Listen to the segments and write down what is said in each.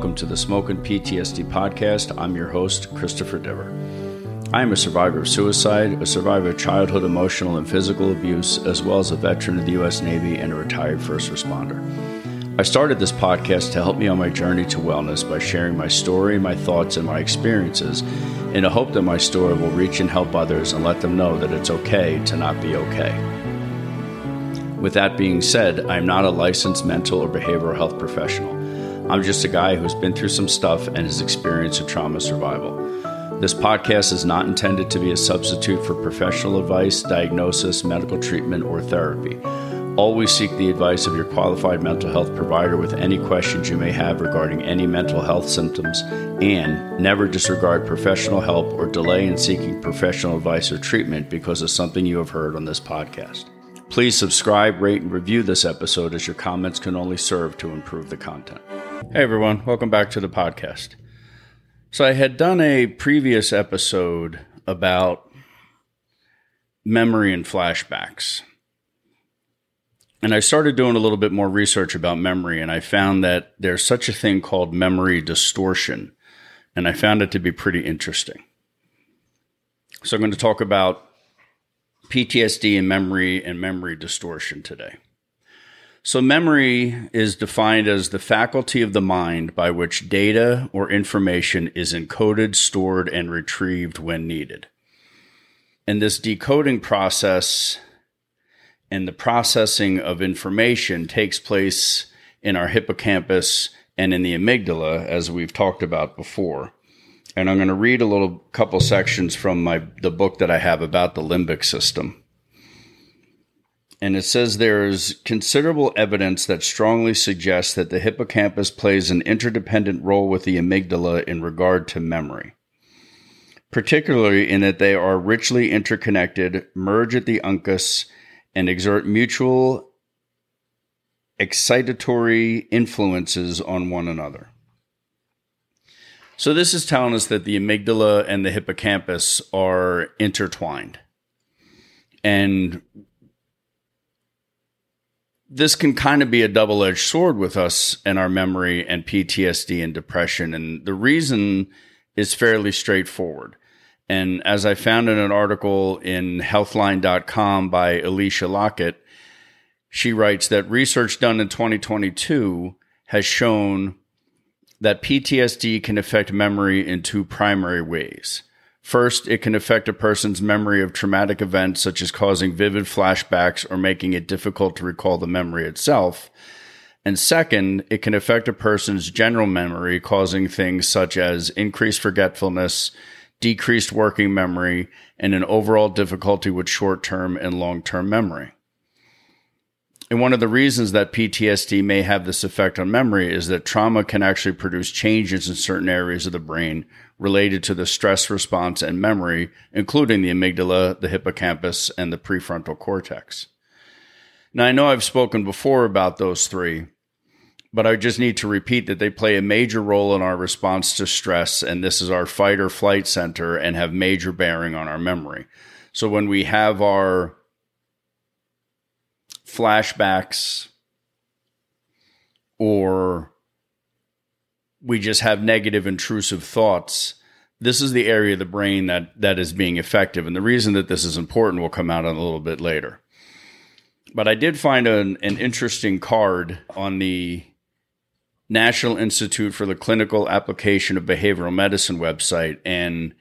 welcome to the Smoking PTSD podcast. I'm your host, Christopher Diver. I am a survivor of suicide, a survivor of childhood emotional and physical abuse, as well as a veteran of the U.S. Navy and a retired first responder. I started this podcast to help me on my journey to wellness by sharing my story, my thoughts, and my experiences in a hope that my story will reach and help others and let them know that it's okay to not be okay. With that being said, I am not a licensed mental or behavioral health professional. I'm just a guy who's been through some stuff and has experienced a trauma survival. This podcast is not intended to be a substitute for professional advice, diagnosis, medical treatment, or therapy. Always seek the advice of your qualified mental health provider with any questions you may have regarding any mental health symptoms, and never disregard professional help or delay in seeking professional advice or treatment because of something you have heard on this podcast. Please subscribe, rate, and review this episode as your comments can only serve to improve the content. Hey everyone, welcome back to the podcast. So, I had done a previous episode about memory and flashbacks. And I started doing a little bit more research about memory, and I found that there's such a thing called memory distortion. And I found it to be pretty interesting. So, I'm going to talk about PTSD and memory and memory distortion today. So, memory is defined as the faculty of the mind by which data or information is encoded, stored, and retrieved when needed. And this decoding process and the processing of information takes place in our hippocampus and in the amygdala, as we've talked about before and I'm going to read a little couple sections from my the book that I have about the limbic system. And it says there is considerable evidence that strongly suggests that the hippocampus plays an interdependent role with the amygdala in regard to memory, particularly in that they are richly interconnected, merge at the uncus, and exert mutual excitatory influences on one another. So this is telling us that the amygdala and the hippocampus are intertwined. And this can kind of be a double edged sword with us and our memory and PTSD and depression. And the reason is fairly straightforward. And as I found in an article in healthline.com by Alicia Lockett, she writes that research done in 2022 has shown that PTSD can affect memory in two primary ways. First, it can affect a person's memory of traumatic events, such as causing vivid flashbacks or making it difficult to recall the memory itself. And second, it can affect a person's general memory, causing things such as increased forgetfulness, decreased working memory, and an overall difficulty with short term and long term memory. And one of the reasons that PTSD may have this effect on memory is that trauma can actually produce changes in certain areas of the brain related to the stress response and memory, including the amygdala, the hippocampus, and the prefrontal cortex. Now, I know I've spoken before about those three, but I just need to repeat that they play a major role in our response to stress, and this is our fight or flight center and have major bearing on our memory. So when we have our flashbacks or we just have negative intrusive thoughts this is the area of the brain that that is being effective. And the reason that this is important will come out a little bit later. But i did find an, an interesting card on the national institute for the clinical application of behavioral medicine website. And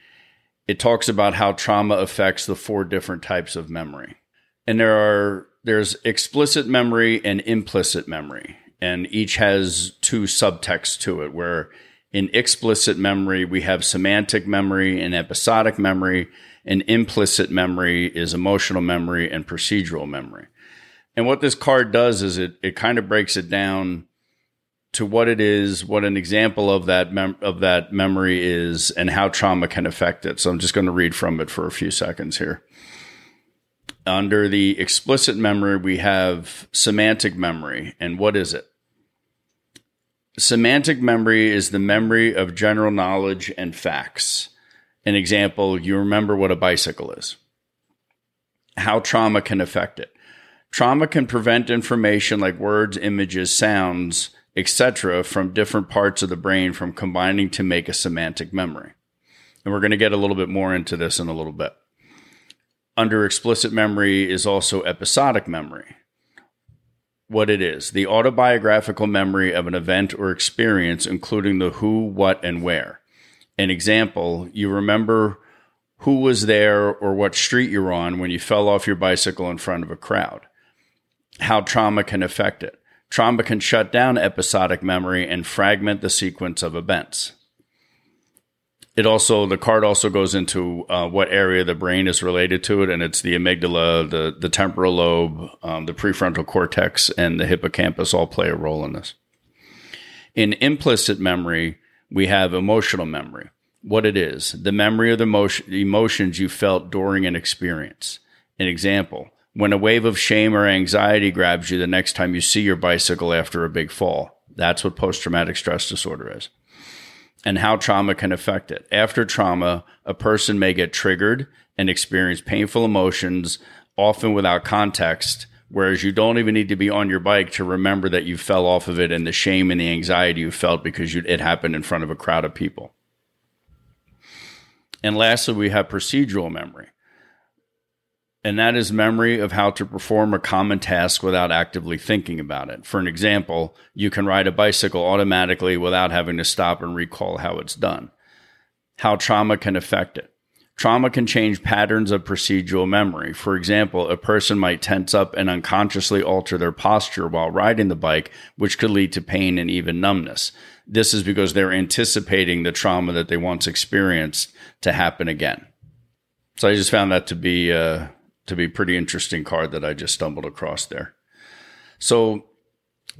it talks about how trauma affects the four different types of memory. And there are there's explicit memory and implicit memory, and each has two subtexts to it. Where in explicit memory, we have semantic memory and episodic memory, and implicit memory is emotional memory and procedural memory. And what this card does is it it kind of breaks it down to what it is, what an example of that mem- of that memory is, and how trauma can affect it. So I'm just going to read from it for a few seconds here. Under the explicit memory, we have semantic memory. And what is it? Semantic memory is the memory of general knowledge and facts. An example, you remember what a bicycle is, how trauma can affect it. Trauma can prevent information like words, images, sounds etc., from different parts of the brain from combining to make a semantic memory. And we're going to get a little bit more into this in a little bit. Under explicit memory is also episodic memory. What it is the autobiographical memory of an event or experience, including the who, what, and where. An example, you remember who was there or what street you're on when you fell off your bicycle in front of a crowd. How trauma can affect it. Trauma can shut down episodic memory and fragment the sequence of events. It also the card also goes into uh, what area of the brain is related to it, and it's the amygdala, the the temporal lobe, um, the prefrontal cortex, and the hippocampus all play a role in this. In implicit memory, we have emotional memory. What it is, the memory of the emotion, emotions you felt during an experience. An example: when a wave of shame or anxiety grabs you the next time you see your bicycle after a big fall. That's what post traumatic stress disorder is and how trauma can affect it. After trauma, a person may get triggered and experience painful emotions, often without context, whereas you don't even need to be on your bike to remember that you fell off of it and the shame and the anxiety you felt because you, it happened in front of a crowd of people. And lastly, we have procedural memory and that is memory of how to perform a common task without actively thinking about it. For an example, you can ride a bicycle automatically without having to stop and recall how it's done. How trauma can affect it. Trauma can change patterns of procedural memory. For example, a person might tense up and unconsciously alter their posture while riding the bike, which could lead to pain and even numbness. This is because they're anticipating the trauma that they once experienced to happen again. So I just found that to be uh, to be pretty interesting card that I just stumbled across there. So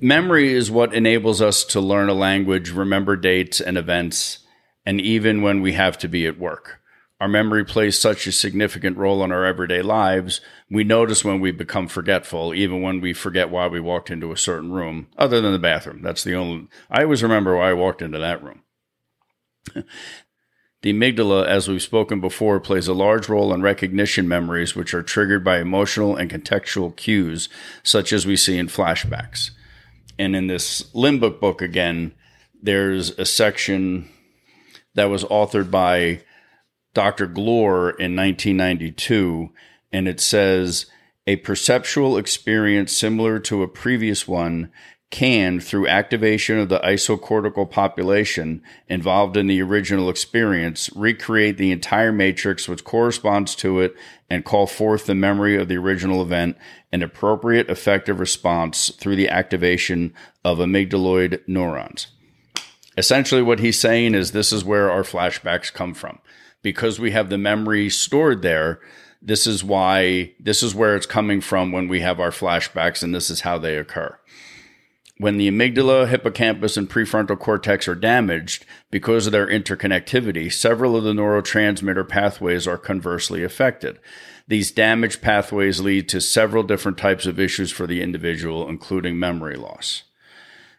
memory is what enables us to learn a language, remember dates and events, and even when we have to be at work. Our memory plays such a significant role in our everyday lives. We notice when we become forgetful, even when we forget why we walked into a certain room, other than the bathroom. That's the only, I always remember why I walked into that room. The amygdala, as we've spoken before, plays a large role in recognition memories, which are triggered by emotional and contextual cues, such as we see in flashbacks. And in this Limbic book, again, there's a section that was authored by Dr. Gloor in 1992, and it says, a perceptual experience similar to a previous one can, through activation of the isocortical population involved in the original experience, recreate the entire matrix which corresponds to it and call forth the memory of the original event and appropriate effective response through the activation of amygdaloid neurons. Essentially, what he's saying is this is where our flashbacks come from. Because we have the memory stored there, this is why, this is where it's coming from when we have our flashbacks, and this is how they occur when the amygdala, hippocampus, and prefrontal cortex are damaged because of their interconnectivity, several of the neurotransmitter pathways are conversely affected. These damaged pathways lead to several different types of issues for the individual, including memory loss.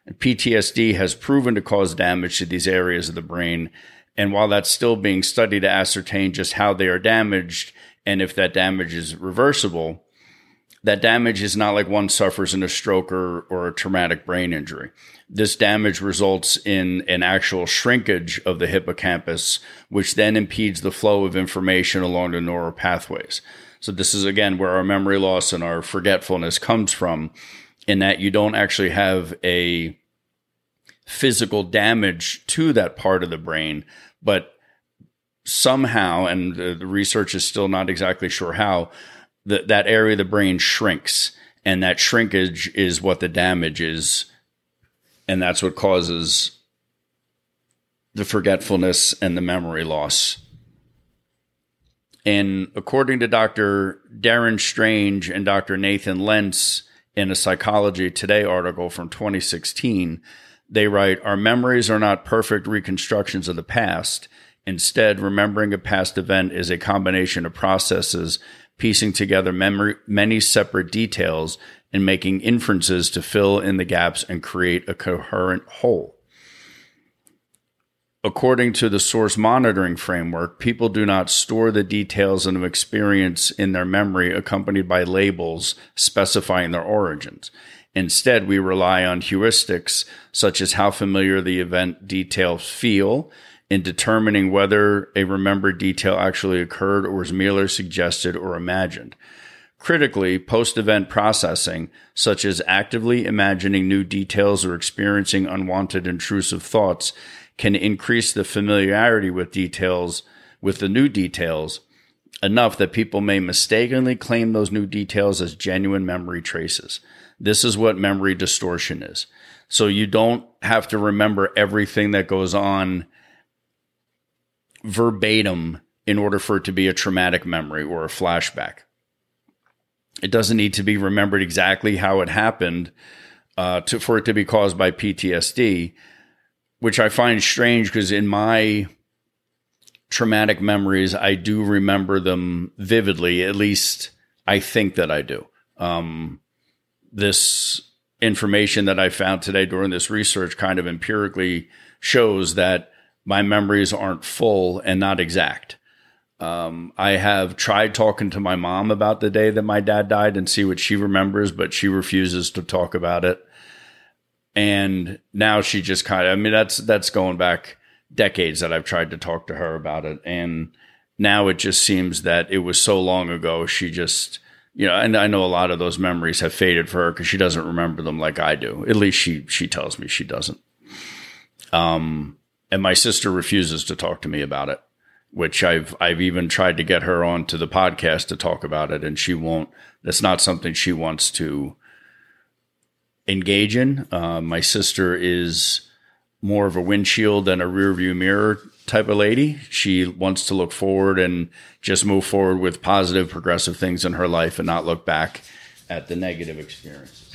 And PTSD has proven to cause damage to these areas of the brain. And while that's still being studied to ascertain just how they are damaged and if that damage is reversible, that damage is not like one suffers in a stroke or, or a traumatic brain injury. This damage results in an actual shrinkage of the hippocampus, which then impedes the flow of information along the neural pathways. So this is again where our memory loss and our forgetfulness comes from, in that you don't actually have a physical damage to that part of the brain, but somehow, and the research is still not exactly sure how, that that area of the brain shrinks, and that shrinkage is what the damage is, and that's what causes the forgetfulness and the memory loss. And according to Dr. Deryn Strange and Dr. Nathan Lentz in a Psychology Today article from 2016, they write Our memories are not perfect reconstructions of the past. Instead, remembering a past event is a combination of processes piecing together memory, many separate details and making inferences to fill in the gaps and create a coherent whole. According to the source monitoring framework, people do not store the details of an experience in their memory accompanied by labels specifying their origins. Instead, we rely on heuristics such as how familiar the event details feel in determining whether a remembered detail actually occurred or was merely suggested or imagined. Critically, post event processing, such as actively imagining new details or experiencing unwanted intrusive thoughts, can increase the familiarity with details, with the new details, enough that people may mistakenly claim those new details as genuine memory traces. This is what memory distortion is. So you don't have to remember everything that goes on verbatim in order for it to be a traumatic memory or a flashback. It doesn't need to be remembered exactly how it happened uh, to, for it to be caused by PTSD, which I find strange because in my traumatic memories, I do remember them vividly. At least I think that I do. Um, this information that I found today during this research kind of empirically shows that my memories aren't full and not exact. Um, I have tried talking to my mom about the day that my dad died and see what she remembers, but she refuses to talk about it. And now she just kind of, I mean, that's, that's going back decades that I've tried to talk to her about it. And now it just seems that it was so long ago. She just, you know, and I know a lot of those memories have faded for her because she doesn't remember them like I do. At least she, she tells me she doesn't. Um, and my sister refuses to talk to me about it which I've I've even tried to get her on to the podcast to talk about it, and she won't. That's not something she wants to engage in. Uh, my sister is more of a windshield than a rearview mirror type of lady. She wants to look forward and just move forward with positive, progressive things in her life, and not look back at the negative experiences.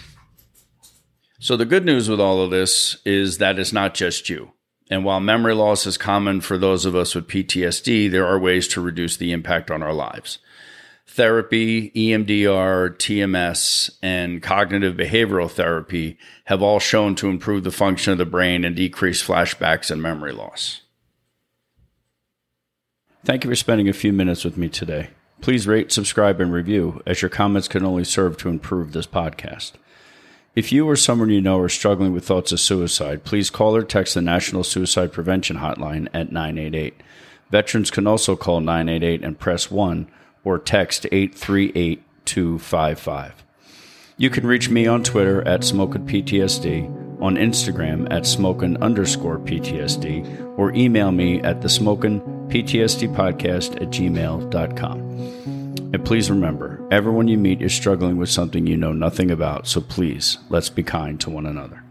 So the good news with all of this is that it's not just you. And while memory loss is common for those of us with PTSD, there are ways to reduce the impact on our lives. Therapy, EMDR, TMS, and cognitive behavioral therapy have all shown to improve the function of the brain and decrease flashbacks and memory loss. Thank you for spending a few minutes with me today. Please rate, subscribe, and review, as your comments can only serve to improve this podcast. If you or someone you know are struggling with thoughts of suicide, please call or text the National Suicide Prevention Hotline at 988. Veterans can also call 988 and press 1 or text 838 255. You can reach me on Twitter at SmokinPTSD, on Instagram at Smokin underscore PTSD, or email me at the Smokin PTSD podcast at gmail.com. And please remember, everyone you meet is struggling with something you know nothing about, so please, let's be kind to one another.